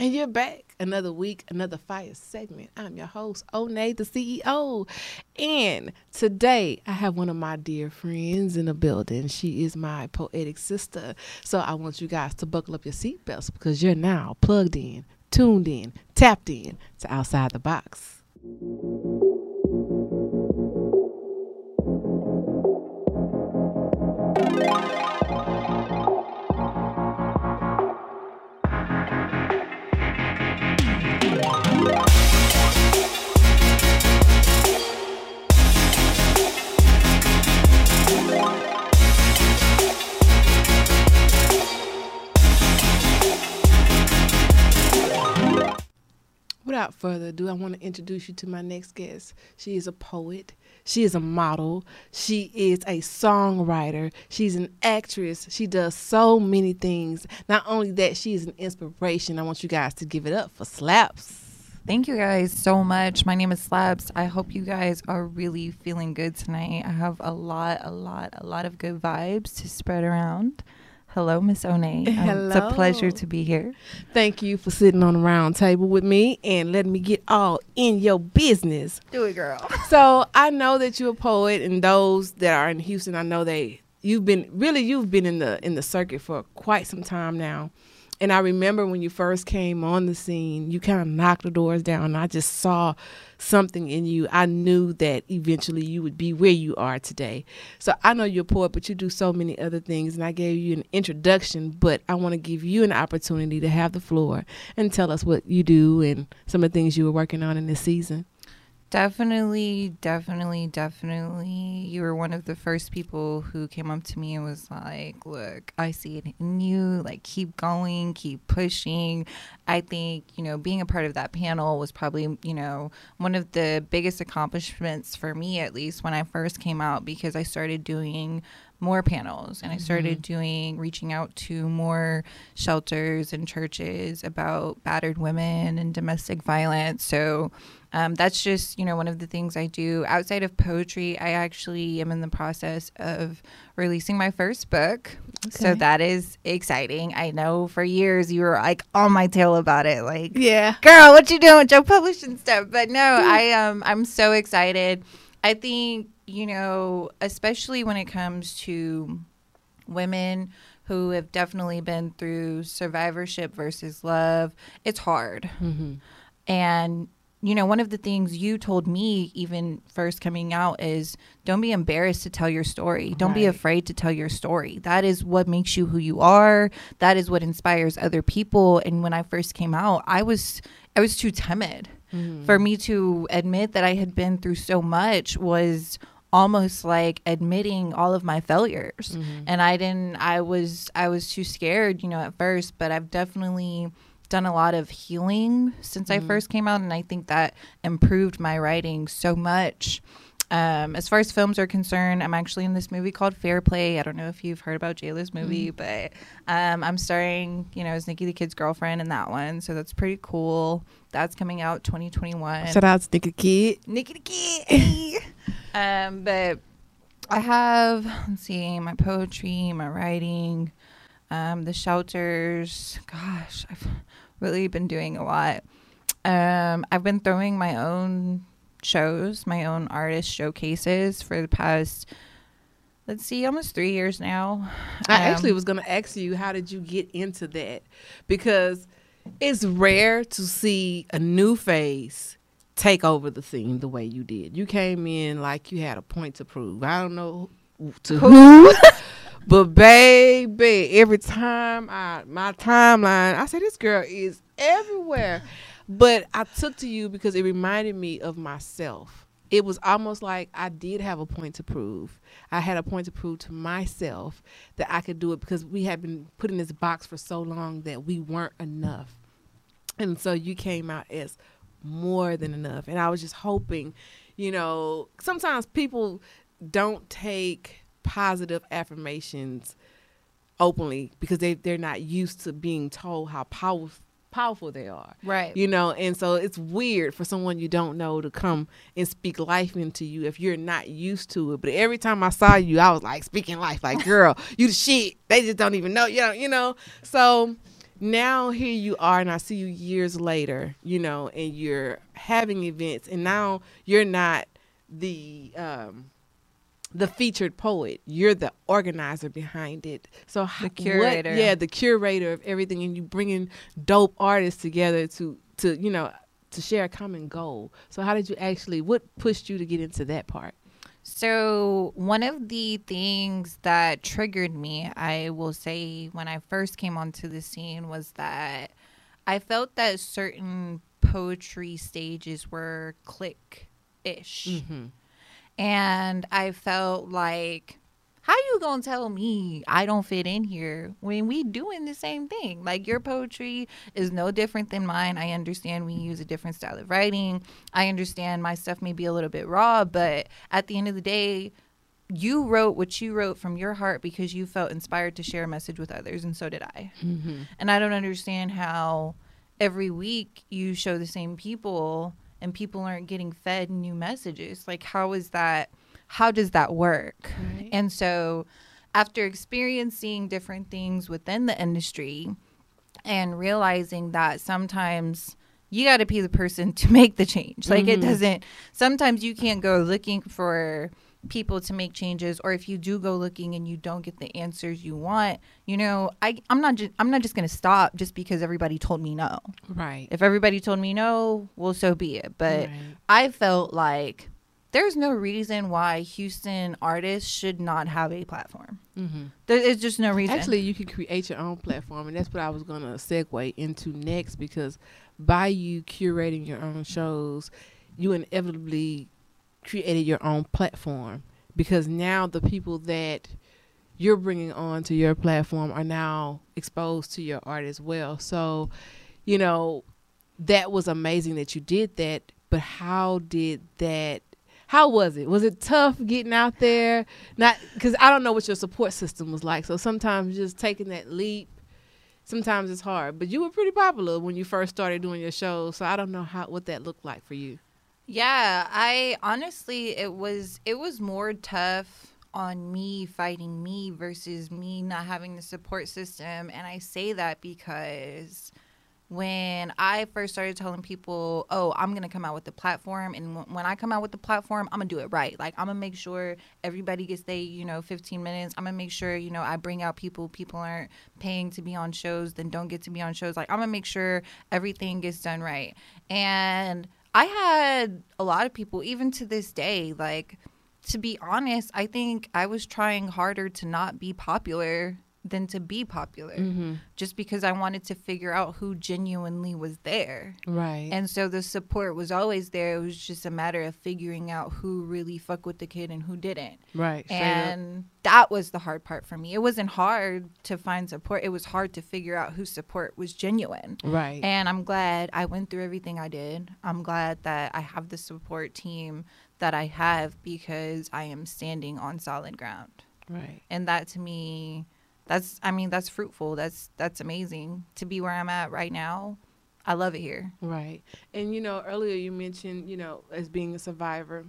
And you're back. Another week, another fire segment. I'm your host, Onay, the CEO. And today I have one of my dear friends in the building. She is my poetic sister. So I want you guys to buckle up your seatbelts because you're now plugged in, tuned in, tapped in to Outside the Box. Without further ado, I want to introduce you to my next guest. She is a poet. She is a model. She is a songwriter. She's an actress. She does so many things. Not only that, she is an inspiration. I want you guys to give it up for Slaps. Thank you guys so much. My name is Slaps. I hope you guys are really feeling good tonight. I have a lot, a lot, a lot of good vibes to spread around. Hello, Miss Onay. Um, It's a pleasure to be here. Thank you for sitting on the round table with me and letting me get all in your business. Do it, girl. So I know that you're a poet, and those that are in Houston, I know they you've been really you've been in the in the circuit for quite some time now. And I remember when you first came on the scene, you kind of knocked the doors down. And I just saw something in you. I knew that eventually you would be where you are today. So I know you're poet, but you do so many other things. And I gave you an introduction, but I want to give you an opportunity to have the floor and tell us what you do and some of the things you were working on in this season. Definitely, definitely, definitely. You were one of the first people who came up to me and was like, Look, I see it in you. Like, keep going, keep pushing. I think, you know, being a part of that panel was probably, you know, one of the biggest accomplishments for me, at least when I first came out, because I started doing more panels and I mm-hmm. started doing reaching out to more shelters and churches about battered women and domestic violence. So um, that's just you know one of the things I do outside of poetry. I actually am in the process of releasing my first book, so that is exciting. I know for years you were like on my tail about it, like Yeah. girl, what you doing with your publishing stuff? But no, I um I'm so excited. I think, you know, especially when it comes to women who have definitely been through survivorship versus love, it's hard. Mm-hmm. And you know, one of the things you told me even first coming out is don't be embarrassed to tell your story. Don't be afraid to tell your story. That is what makes you who you are. That is what inspires other people. And when I first came out, I was I was too timid. Mm-hmm. For me to admit that I had been through so much was almost like admitting all of my failures. Mm-hmm. And I didn't I was I was too scared, you know, at first, but I've definitely done a lot of healing since I first came out, and I think that improved my writing so much. Um, as far as films are concerned, I'm actually in this movie called Fair Play. I don't know if you've heard about Jayla's movie, but um, I'm starring, you know, as Nikki the Kid's girlfriend in that one, so that's pretty cool. That's coming out 2021. Shout out to Nikki Kid. Nikki the Kid. um, but I have, let's see, my poetry, my writing, um, the shelters. Gosh, I've really been doing a lot. Um, I've been throwing my own shows, my own artist showcases for the past, let's see, almost three years now. I Um, actually was going to ask you, how did you get into that? Because it's rare to see a new face take over the scene the way you did. You came in like you had a point to prove. I don't know to who, but baby, every time I my timeline, I say this girl is everywhere. But I took to you because it reminded me of myself. It was almost like I did have a point to prove. I had a point to prove to myself that I could do it because we had been put in this box for so long that we weren't enough. And so you came out as more than enough. And I was just hoping, you know, sometimes people don't take positive affirmations openly because they, they're not used to being told how powerful powerful they are. Right. You know, and so it's weird for someone you don't know to come and speak life into you if you're not used to it. But every time I saw you, I was like speaking life, like, girl, you the shit. They just don't even know, you know, you know. So now here you are and I see you years later, you know, and you're having events and now you're not the um the featured poet. You're the organizer behind it. So The what- yeah, the curator of everything and you bringing dope artists together to to, you know, to share a common goal. So how did you actually what pushed you to get into that part? So, one of the things that triggered me, I will say, when I first came onto the scene was that I felt that certain poetry stages were click ish. Mm-hmm. And I felt like, how you gonna tell me I don't fit in here when we doing the same thing? Like your poetry is no different than mine. I understand we use a different style of writing. I understand my stuff may be a little bit raw, but at the end of the day, you wrote what you wrote from your heart because you felt inspired to share a message with others, and so did I. Mm-hmm. And I don't understand how every week you show the same people and people aren't getting fed new messages. Like, how is that? How does that work? Right. And so, after experiencing different things within the industry and realizing that sometimes you got to be the person to make the change. Like, it Mhm. doesn't, sometimes you can't go looking for people to make changes or if you do go looking and you don't get the answers you want you know i i'm not just i'm not just going to stop just because everybody told me no Right. if everybody told me no well so be it but Right. I felt like there's no reason why Houston artists should not have a platform. Mm-hmm. There is just no reason. Actually, you can create your own platform, and that's what I was going to segue into next because by you curating your own shows, you inevitably created your own platform because now the people that you're bringing on to your platform are now exposed to your art as well. So, you know, that was amazing that you did that, but how did that how was it? Was it tough getting out there? Not because I don't know what your support system was like. So sometimes just taking that leap, sometimes it's hard. But you were pretty popular when you first started doing your shows, so I don't know how what that looked like for you. Yeah, I honestly it was it was more tough on me fighting me versus me not having the support system and I say that because when I first started telling people, "Oh, I'm gonna come out with the platform," and w- when I come out with the platform, I'm gonna do it right. Like I'm gonna make sure everybody gets they, you know, 15 minutes. I'm gonna make sure, you know, I bring out people. People aren't paying to be on shows, then don't get to be on shows. Like I'm gonna make sure everything gets done right. And I had a lot of people, even to this day, like to be honest, I think I was trying harder to not be popular than to be popular Mm-hmm. just because I wanted to figure out who genuinely was there. Right. And so the support was always there. It was just a matter of figuring out who really fucked with the kid and who didn't. right. And that was the hard part for me. It wasn't hard to find support. It was hard to figure out whose support was genuine. Right. And I'm glad I went through everything I did. I'm glad that I have the support team that I have because I am standing on solid ground. right. And that to me that's I mean that's fruitful. That's that's amazing to be where I'm at right now. I love it here. Right. And you know, earlier you mentioned, you know, as being a survivor,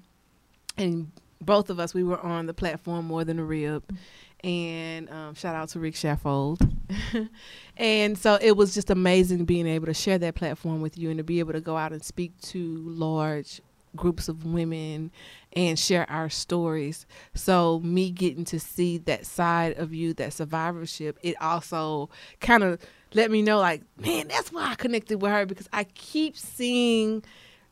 and both of us we were on the platform more than a rib, and um, shout out to Rick Shaffold. and so it was just amazing being able to share that platform with you and to be able to go out and speak to large groups of women and share our stories. So me getting to see that side of you, that survivorship, it also kind of let me know like, man, that's why I connected with her because I keep seeing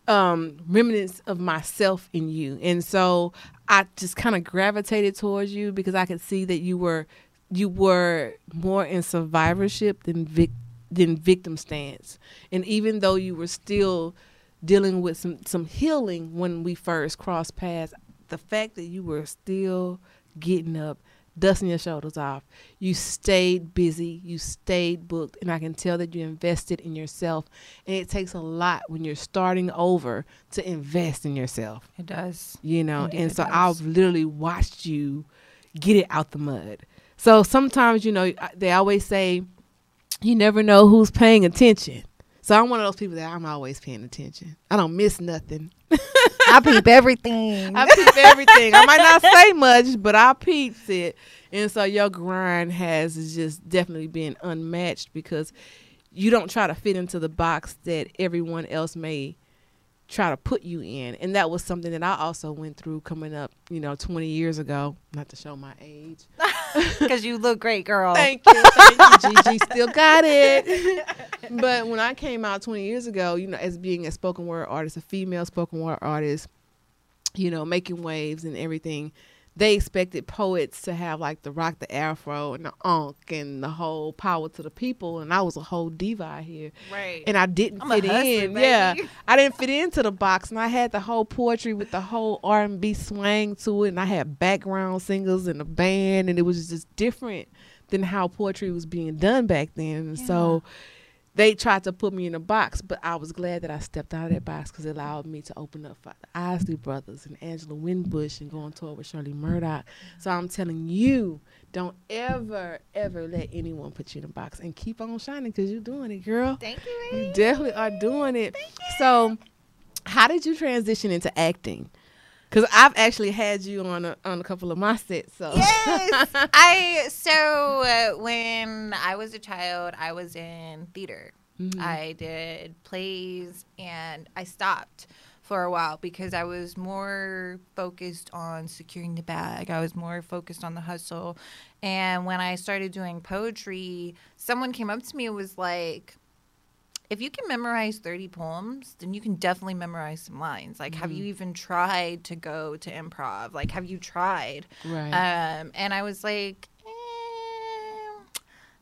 um remnants of myself in you. And so I just kind of gravitated towards you because I could see that you were you were more in survivorship than vic- than victim stance. And even though you were still dealing with some some healing when we first crossed paths, the fact that you were still getting up, dusting your shoulders off, you stayed busy, you stayed booked, and I can tell that you invested in yourself. And it takes a lot when you're starting over to invest in yourself It does. you know Indeed and so does. i've literally watched you get it out the mud so sometimes you know they always say you never know who's paying attention so i'm one of those people that i'm always paying attention i don't miss nothing I peep everything. i peep everything i might not say much but i peeps it and so your grind has just definitely been unmatched because you don't try to fit into the box that everyone else may try to put you in. And that was something that I also went through coming up, you know, 20 years ago. Not to show my age. Because you look great, girl. Thank you. Thank you, Gigi. Still got it. but when I came out 20 years ago, you know, as being a spoken word artist, a female spoken word artist, you know, making waves and everything, they expected poets to have like the rock the afro and the unk and the whole power to the people and I was a whole diva out here. Right. And I didn't I'm fit in. baby. Yeah. I didn't fit into the box and I had the whole poetry with the whole R and B swang to it and I had background singers and a band and it was just different than how poetry was being done back then. And so they tried to put me in a box, but I was glad that I stepped out of that box because it allowed me to open up for the Isley Brothers and Angela Winbush and go on tour with Shirley Murdock. So I'm telling you, don't ever, ever let anyone put you in a box and keep on shining because you're doing it, girl. Thank you. You definitely are doing it. So, how did you transition into acting? Because I've actually had you on a, on a couple of my sets. So yes. I so uh, when I was a child, I was in theater. Mhm. I did plays, and I stopped for a while because I was more focused on securing the bag. I was more focused on the hustle. And when I started doing poetry, someone came up to me and was like, if you can memorize 30 poems, then you can definitely memorize some lines. Like, have you even tried to go to improv? Like, have you tried? right. Um, and I was like,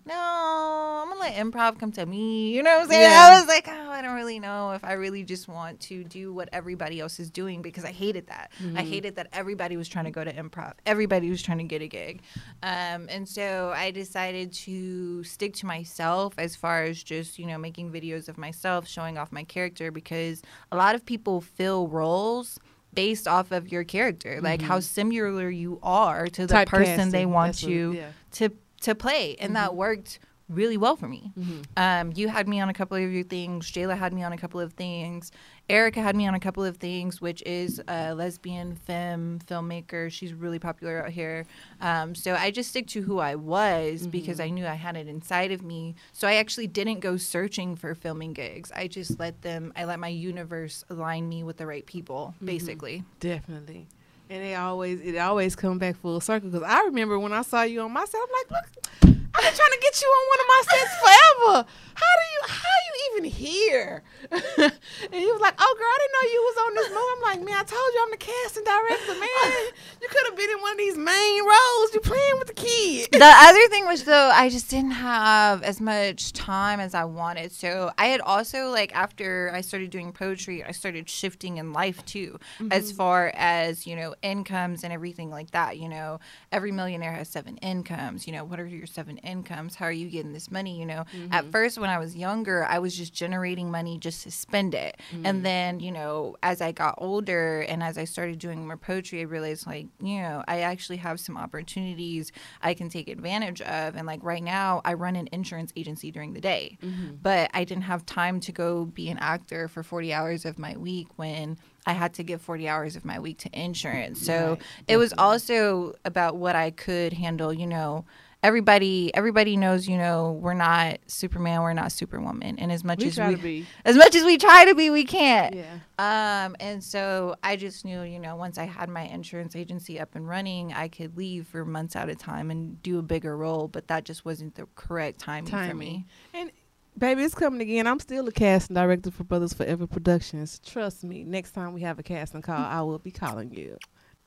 no, I'm gonna let improv come to me. You know what I'm saying? Yeah. I was like, oh, I don't really know if I really just want to do what everybody else is doing because I hated that. I hated that everybody was trying to go to improv. Everybody was trying to get a gig. Um, and so I decided to stick to myself as far as just, you know, making videos of myself, showing off my character because a lot of people fill roles based off of your character, like how similar you are to the person they want that's what- you yeah. to to play, and that worked really well for me. Um, you had me on a couple of your things. Jayla had me on a couple of things. Erica had me on a couple of things, which is a lesbian femme filmmaker. She's really popular out here. Um, so I just stick to who I was because I knew I had it inside of me. So I actually didn't go searching for filming gigs. I just let them. I let my universe align me with the right people, basically. Definitely. And they always it always come back full circle because I remember when I saw you on my set, I'm like, look, I've been trying to get you on one of my sets forever. How do you how you even here? and he was like, Oh girl, I didn't know you was on this movie. I'm like, man, I told you I'm the casting director, man. You could have been in one of these main roles. You're playing with the kid. the other thing was though I just didn't have as much time as I wanted. So I had also like after I started doing poetry, I started shifting in life too, as mm-hmm. far as you know incomes and everything like that. You know, every millionaire has seven incomes. You know, what are your seven incomes? How are you getting this money? You know, at mm-hmm. first when I was younger, I was just generating money just to spend it, and mm. then you know as I got older and as I started doing more poetry, I realized like you know I actually have some opportunities I can take advantage of. And like right now, I run an insurance agency during the day, mm-hmm. but I didn't have time to go be an actor for 40 hours of my week when I had to give 40 hours of my week to insurance. So Right, it was also about what I could handle, you know. Everybody, everybody knows, you know, we're not Superman, we're not Superwoman, and as much We as try we, to be. as much as we try to be, we can't. Yeah. Um, and so I just knew, you know, once I had my insurance agency up and running, I could leave for months at a time and do a bigger role, but that just wasn't the correct timing, for me. And baby, it's coming again. I'm still a casting director for Brothers Forever Productions. Trust me. Next time we have a casting call, I will be calling you.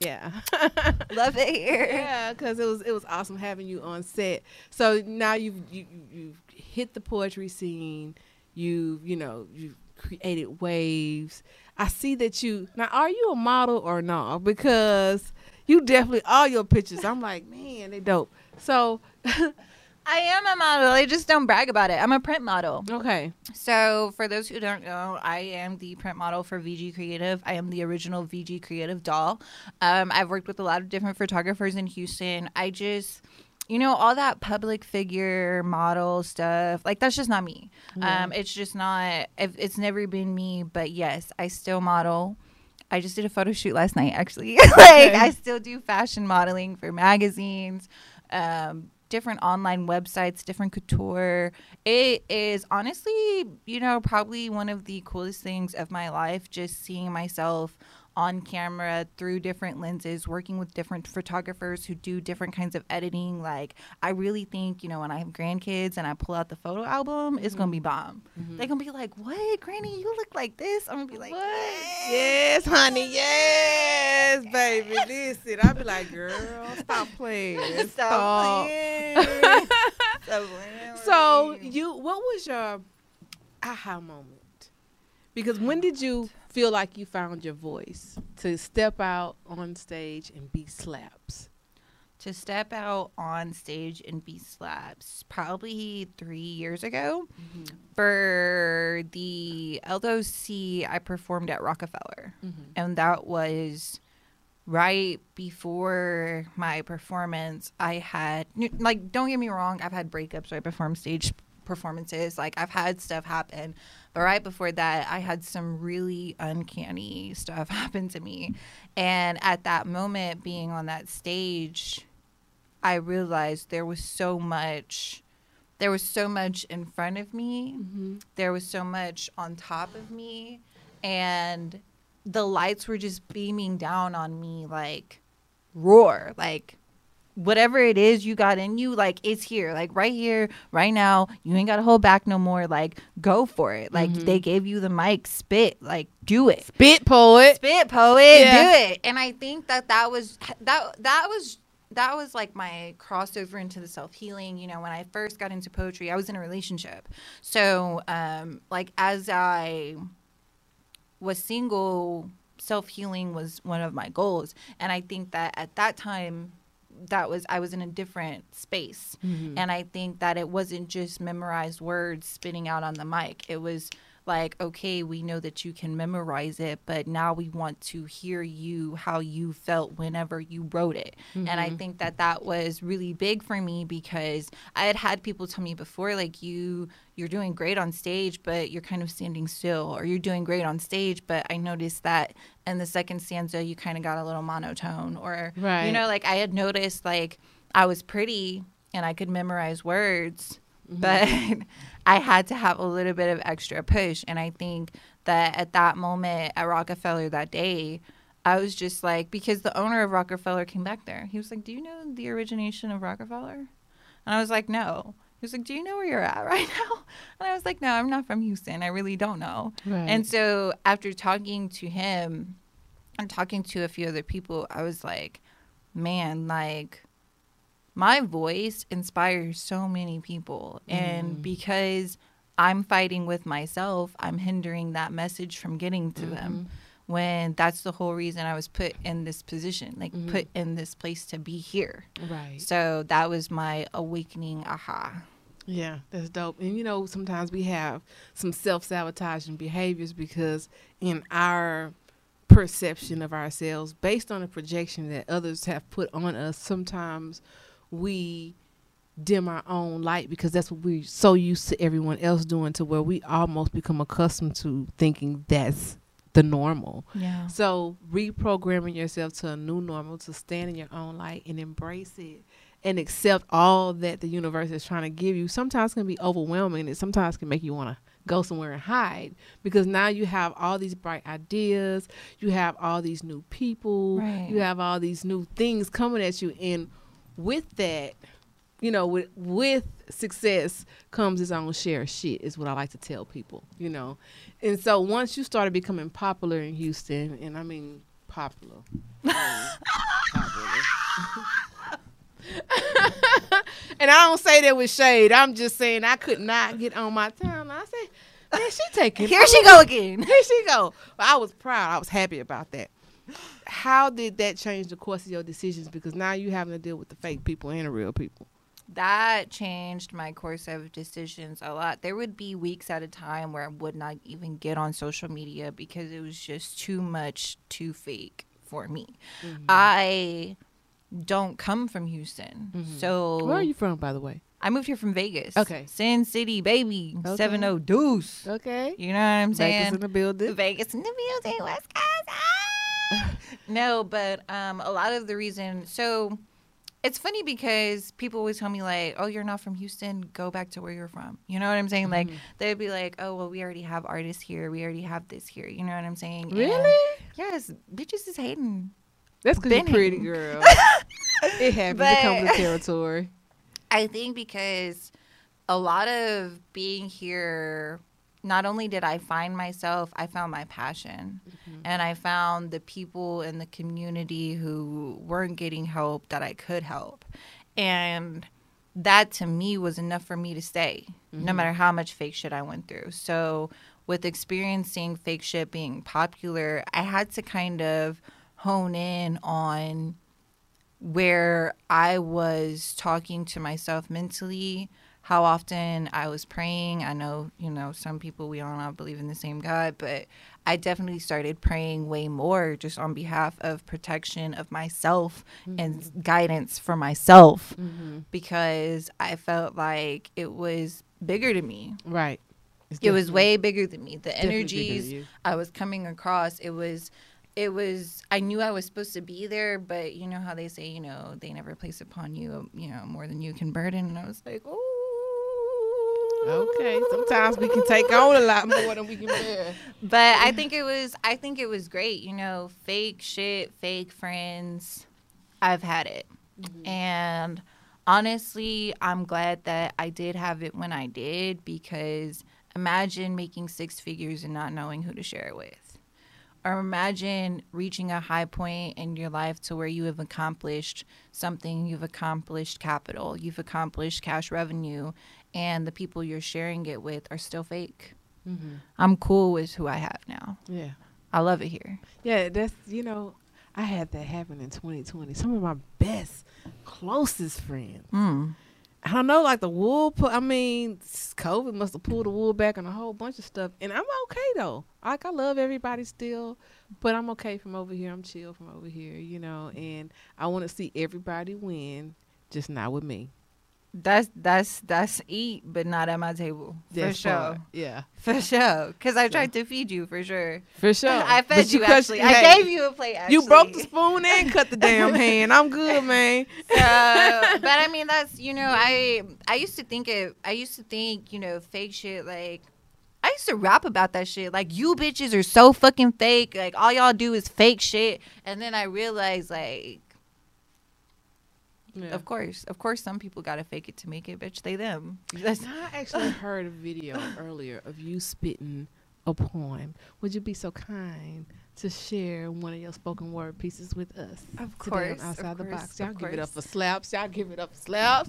Yeah. Love it here. yeah, because it was it was awesome having you on set. So now you've you, you- you've hit the poetry scene. You you know you've created waves. I see that you now. Are you a model or not? Because you definitely all your pictures. I'm like, man, they dope. So I am a model. I just don't brag about it. I'm a print model. okay, So, for those who don't know, I am the print model for VG Creative. I am the original VG Creative doll. Um, I've worked with a lot of different photographers in Houston. I just, you know, all that public figure model stuff, like that's just not me. Um, it's just not. It's never been me. But yes, I still model. I just did a photo shoot last night, actually. like Okay. I still do fashion modeling for magazines. Um, different online websites, different couture. It is honestly, you know, probably one of the coolest things of my life. Just seeing myself on camera through different lenses, working with different photographers who do different kinds of editing. Like, I really think, you know, when I have grandkids and I pull out the photo album, it's gonna be mm-hmm. bomb. Mm-hmm. They're gonna be like, "What, Granny? You look like this." I'm gonna be like, What? Yes, honey. Yes, baby. Listen, I'll be like, girl, stop playing. Stop playing. Stop playing So you, what was your aha moment? Because when did you feel like you found your voice to step out on stage and be slaps? to step out on stage and be slaps probably three years ago mm-hmm. for the LOC I performed at Rockefeller. Mm-hmm. And that was right before my performance. I had like don't get me wrong I've had breakups right before stage performances. Like I've had stuff happen but right before that I had some really uncanny stuff happen to me. And at that moment being on that stage I realized there was so much there was so much in front of me. Mm-hmm. There was so much on top of me. And the lights were just beaming down on me like roar like whatever it is you got in you like it's here like right here right now. You ain't gotta hold back no more. Like go for it. Like they gave you the mic. Spit. Like do it. Spit poet. spit poet. Yeah. do it. And i think that that was that that was that was like my crossover into the self-healing. You know when i first got into poetry i was in a relationship. So um like as i was single self-healing was one of my goals. And i think that at that time that was i was in a different space. Mm-hmm. And i think that it wasn't just memorized words spitting out on the mic. It was like okay we know that you can memorize it but now we want to hear you how you felt whenever you wrote it. And i mm-hmm. think that that was really big for me because i had had people tell me before like you you're doing great on stage but you're kind of standing still or you're doing great on stage but i noticed that in the second stanza you kind of got a little monotone or you know like i had noticed like i was pretty and i could memorize words Mm-hmm. but I had to have a little bit of extra push. And I think that at that moment at Rockefeller that day, I was just like, because the owner of Rockefeller came back there. He was like, Do you know the origination of Rockefeller? And I was like, No. He was like, Do you know where you're at right now? And I was like, No, I'm not from Houston. I really don't know. Right. And so after talking to him and talking to a few other people, I was like, Man, like, my voice inspires so many people. And mm. because i'm fighting with myself i'm hindering that message from getting to mm-hmm. them when that's the whole reason i was put in this position like mm-hmm. put in this place to be here. Right. so that was my awakening aha. Yeah, that's dope. And you know, sometimes we have some self sabotaging behaviors because in our perception of ourselves, based on a projection that others have put on us, sometimes we dim our own light because that's what we're so used to everyone else doing to where we almost become accustomed to thinking that's the normal. yeah So reprogramming yourself to a new normal, to stand in your own light and embrace it and accept all that the universe is trying to give you, sometimes can be overwhelming. It sometimes can make you want to go somewhere and hide because now you have all these bright ideas, you have all these new people, Right. you have all these new things coming at you, and with that, you know, with with success comes its own share of shit. Is what I like to tell people, you know. And so once you started becoming popular in Houston, and I mean popular, I mean, popular. and I don't say that with shade. I'm just saying I could not get on my town. I say, man, she taking here she go again here she go. But I was proud. I was happy about that. How did that change the course of your decisions? Because now you having to deal with the fake people and the real people. that changed my course of decisions a lot. There would be weeks at a time where I would not even get on social media because it was just too much too fake for me. I don't come from Houston. So Where are you from, by the way? I moved here from Vegas. Okay. Sin City, baby. Okay. 70 Deuce. Okay. You know what I'm saying? Vegas in the building. Vegas in the building, West Coast. Ah! No, but um, a lot of the reason. So, it's funny because people always tell me like, "Oh, you're not from Houston. Go back to where you're from." You know what I'm saying? Like they'd be like, "Oh, well, we already have artists here. We already have this here." You know what I'm saying? And- Really? yes, bitches is hating. That's because you're pretty, hating. girl. it happens. But- it comes with territory. I think because a lot of being here, not only did I find myself, I found my passion. Mm-hmm. And I found the people in the community who weren't getting help that I could help. And that to me was enough for me to stay, no mm-hmm. matter how much fake shit I went through. So, with experiencing fake shit being popular, I had to kind of hone in on where I was talking to myself mentally, how often I was praying. I know, you know, some people we all not believe in the same God, but I definitely started praying way more just on behalf of protection of myself and mm-hmm. guidance for myself mm-hmm. because I felt like it was bigger to me. Right. It's It was way bigger than me. The definitely bigger than energies. I was coming across, it was it was I knew I was supposed to be there, but you know how they say, you know, they never place upon you, you know, more than you can burden. And I was like, oh Okay. Sometimes we can take on a lot more than we can bear. But I think it was I think it was great, you know, fake shit, fake friends. I've had it. Mm-hmm. And honestly, I'm glad that I did have it when I did because imagine making six figures and not knowing who to share it with. Or imagine reaching a high point in your life to where you have accomplished something, you've accomplished capital, you've accomplished cash revenue, and the people you're sharing it with are still fake. I'm cool with who I have now. Yeah. I love it here. Yeah, that's you know, I had that happen in 2020. Some of my best, closest friends. Mm. I don't know, like the wool. Pu- I mean, COVID must have pulled the wool back on a whole bunch of stuff, and I'm okay though. Like I love everybody still, but I'm okay from over here. I'm chill from over here, you know. And I want to see everybody win, just not with me. That's that's that's eat, but not at my table for That sure. part. Yeah, For sure, because I tried to feed you for sure. for sure. I But fed you, cut- actually. I hey, gave you a plate. Actually. You broke the spoon and cut the damn hand. I'm good, man. So, but I mean, that's you know, I I used to think it. I used to think you know, fake shit. Like I used to rap about that shit. Like you bitches are so fucking fake. Like all y'all do is fake shit. And then I realized like. Yeah. Of course, of course, some people gotta fake it to make it, bitch. They them. That's I actually heard a video earlier of you spitting a poem. Would you be so kind to share one of your spoken word pieces with us? Of today on course, outside of the box. Y'all give it up for course. slaps. Y'all give it up for slaps.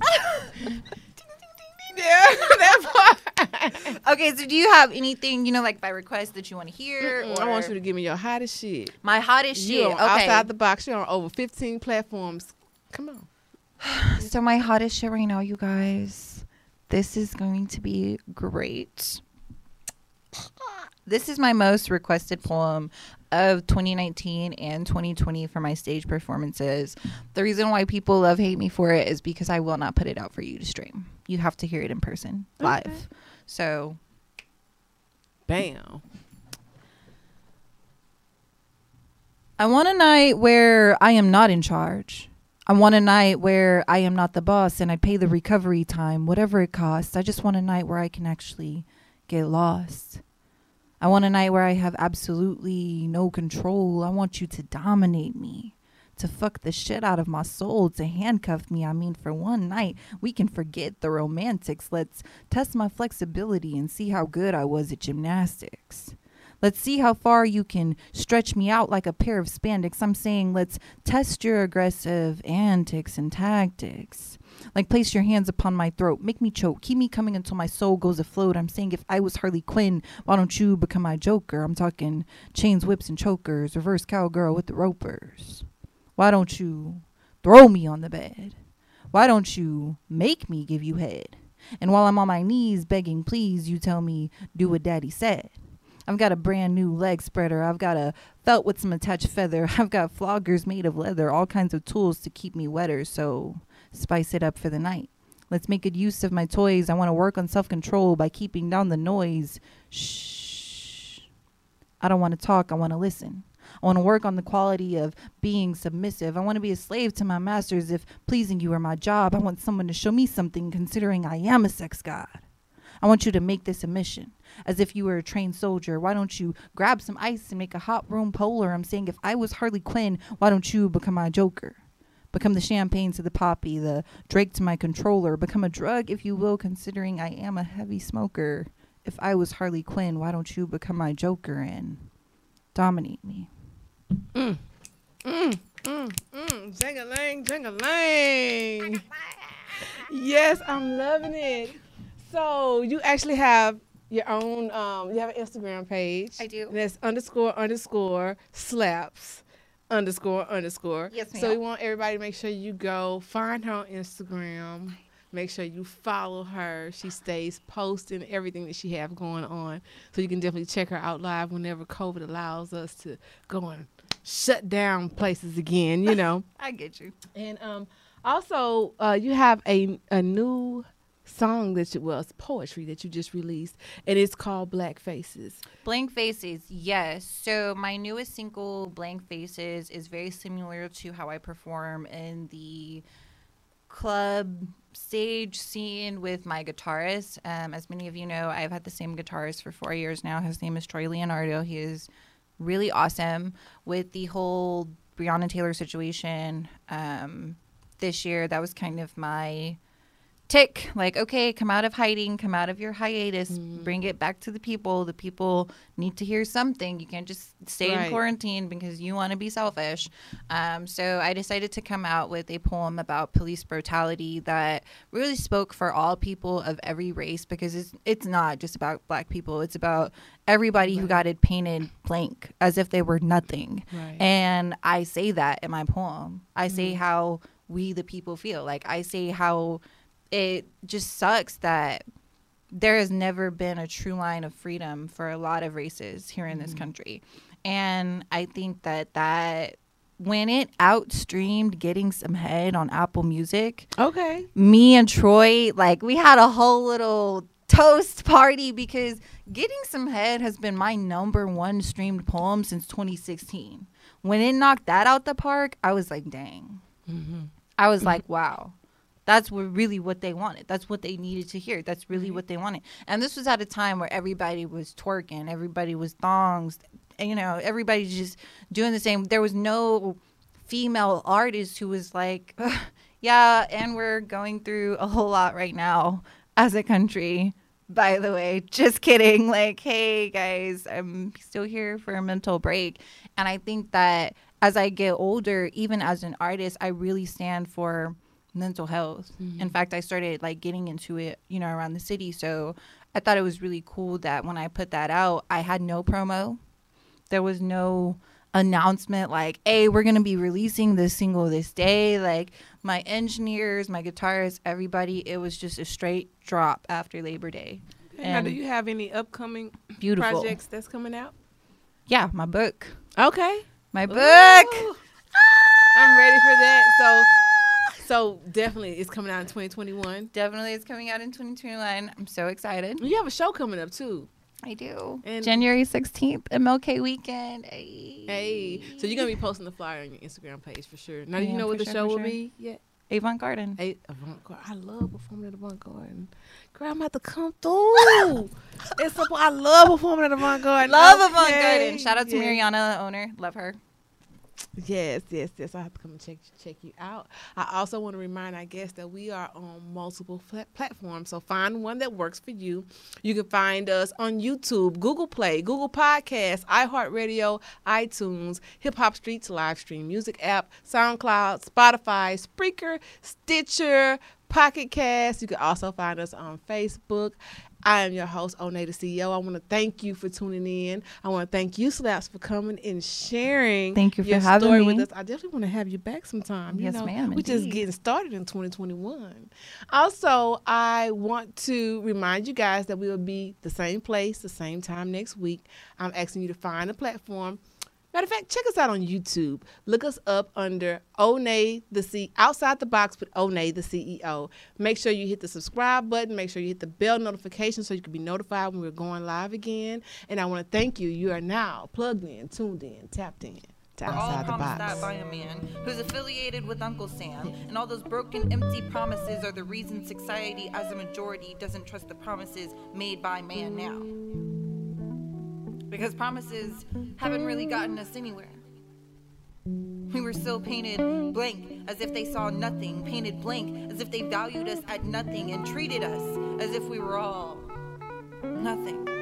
yeah, that part. okay. So, do you have anything you know, like by request that you want to hear? Mm-mm, I want you to give me your hottest shit. my hottest You shit. on Okay. outside the box. You're on over 15 platforms. Come on. So my hottest shit right now, you guys. This is going to be great. This is my most requested poem of 2019 and 2020 for my stage performances. The reason why people love hate me for it is because I will not put it out for you to stream. You have to hear it in person, live. Okay. So Bam. I want a night where I am not in charge. I want a night where I am not the boss and I pay the recovery time, whatever it costs. I just want a night where I can actually get lost. I want a night where I have absolutely no control. I want you to dominate me, to fuck the shit out of my soul, to handcuff me. I mean, for one night, we can forget the romantics. Let's test my flexibility and see how good I was at gymnastics. Let's see how far you can stretch me out like a pair of spandex. I'm saying let's test your aggressive antics and tactics. Like place your hands upon my throat, make me choke, keep me coming until my soul goes afloat. I'm saying if I was Harley Quinn, why don't you become my Joker? I'm talking chains, whips, and chokers, reverse cowgirl with the ropers. Why don't you throw me on the bed? Why don't you make me give you head? And while I'm on my knees begging, please, you tell me, do what daddy said. I've got a brand new leg spreader. I've got a felt with some attached feather. I've got floggers made of leather, all kinds of tools to keep me wetter. So spice it up for the night. Let's make good use of my toys. I want to work on self control by keeping down the noise. Shh. I don't want to talk. I want to listen. I want to work on the quality of being submissive. I want to be a slave to my masters if pleasing you are my job. I want someone to show me something considering I am a sex god. I want you to make this a mission as if you were a trained soldier. Why don't you grab some ice and make a hot room polar? I'm saying if I was Harley Quinn, why don't you become my Joker? Become the champagne to the poppy, the Drake to my controller. Become a drug, if you will, considering I am a heavy smoker. If I was Harley Quinn, why don't you become my Joker and dominate me? Mm, mm, mm, mm. Jing-a-lang, jing-a-lang. yes, I'm loving it. So you actually have your own, um, you have an Instagram page. I do. That's underscore underscore slaps underscore underscore. Yes, ma'am. So we want everybody to make sure you go find her on Instagram. Make sure you follow her. She stays posting everything that she have going on. So you can definitely check her out live whenever COVID allows us to go and shut down places again, you know. I get you. and um also uh you have a a new song that you it's poetry that you just released and it's called Black Faces. Blank Faces, yes. So my newest single, Blank Faces, is very similar to how I perform in the club stage scene with my guitarist. Um, as many of you know, I've had the same guitarist for four years now. His name is Troy Leonardo. He is really awesome with the whole Breonna Taylor situation. Um, this year, that was kind of my tick like okay come out of hiding come out of your hiatus bring it back to the people the people need to hear something you can't just stay Right. in quarantine because you want to be selfish um, so i decided to come out with a poem about police brutality that really spoke for all people of every race because it's it's not just about black people it's about everybody who got it painted blank as if they were nothing Right. and I say that in my poem. I Mm-hmm. say how we, the people, feel. Like, I say how it just sucks that there has never been a true line of freedom for a lot of races here in Mm-hmm. this country. And I think that that when it outstreamed getting some head on Apple Music, Okay. me and Troy, like we had a whole little toast party because Getting Some Head has been my number one streamed poem since 2016. When it knocked that out the park, I was like, dang. I was like, wow. That's what really what they wanted. That's what they needed to hear. That's really mm-hmm. what they wanted. And this was at a time where everybody was twerking, everybody was thongs, you know, everybody's just doing the same. There was no female artist who was like, yeah, and we're going through a whole lot right now as a country. By the way, just kidding. Like, hey guys, I'm still here for a mental break. And I think that as I get older, even as an artist, I really stand for mental health. In mm-hmm. fact, I started like getting into it, you know, around the city. So I thought it was really cool that when I put that out, I had no promo. There was no announcement like, hey, we're going to be releasing this single this day. Like my engineers, my guitarists, everybody, it was just a straight drop after Labor Day. now, And do you have any upcoming beautiful. projects that's coming out? Yeah, my book. Okay. My book. Ooh. I'm ready for that. So, so definitely it's coming out in 2021. Definitely it's coming out in 2021. I'm so excited. You have a show coming up too. I do. And- January 16th, MLK weekend. Hey. Hey, so you're gonna be posting the flyer on your Instagram page for sure. Now, do you know what the sure, show will sure. be yet? Avant Garden. Avant Garden. I love performing at Avant Garden. Girl, I'm about to come through. it's a, I love performing at Avant Garden. Love Avant Okay. Garden. Shout out to Yes. Mariana, the owner. Love her. Yes, yes, yes. I have to come and check check you out. I also want to remind our guests that we are on multiple platforms. So find one that works for you. You can find us on YouTube, Google Play, Google Podcasts, iHeartRadio, iTunes, Hip Hop Streets live stream music app, SoundCloud, Spotify, Spreaker, Stitcher, Pocket Cast. You can also find us on Facebook. I am your host, Onay the CEO. I want to thank you for tuning in. I want to thank you, Slaps, for coming and sharing. Thank you for your having story me. with us. I definitely want to have you back sometime. You Yes, know, ma'am, We're just getting started in 2021. Also, I want to remind you guys that we will be the same place, the same time next week. I'm asking you to find a platform Matter of fact, check us out on YouTube. Look us up under Onay the C outside the box with Onay the CEO. Make sure you hit the subscribe button. Make sure you hit the bell notification so you can be notified when we're going live again. And I want to thank you. You are now plugged in, tuned in, tapped in. We're all outside the promised box. that by a man who's affiliated with Uncle Sam, and all those broken, empty promises are the reason society, as a majority, doesn't trust the promises made by man now. Because promises haven't really gotten us anywhere. We were still painted blank as if they saw nothing, painted blank as if they valued us at nothing, and treated us as if we were all nothing.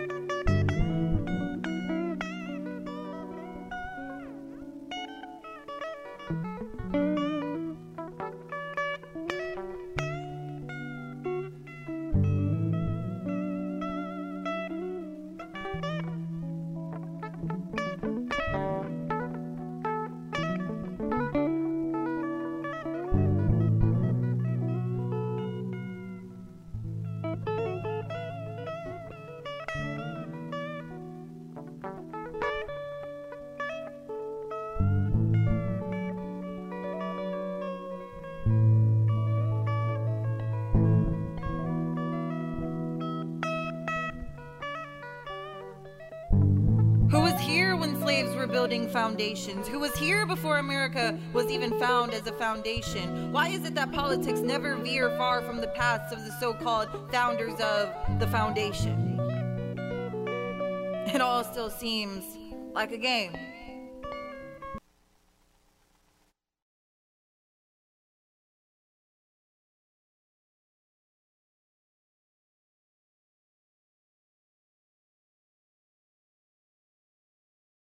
Were building foundations? Who was here before America was even found as a foundation? Why is it that politics never veer far from the paths of the so called founders of the foundation? It all still seems like a game.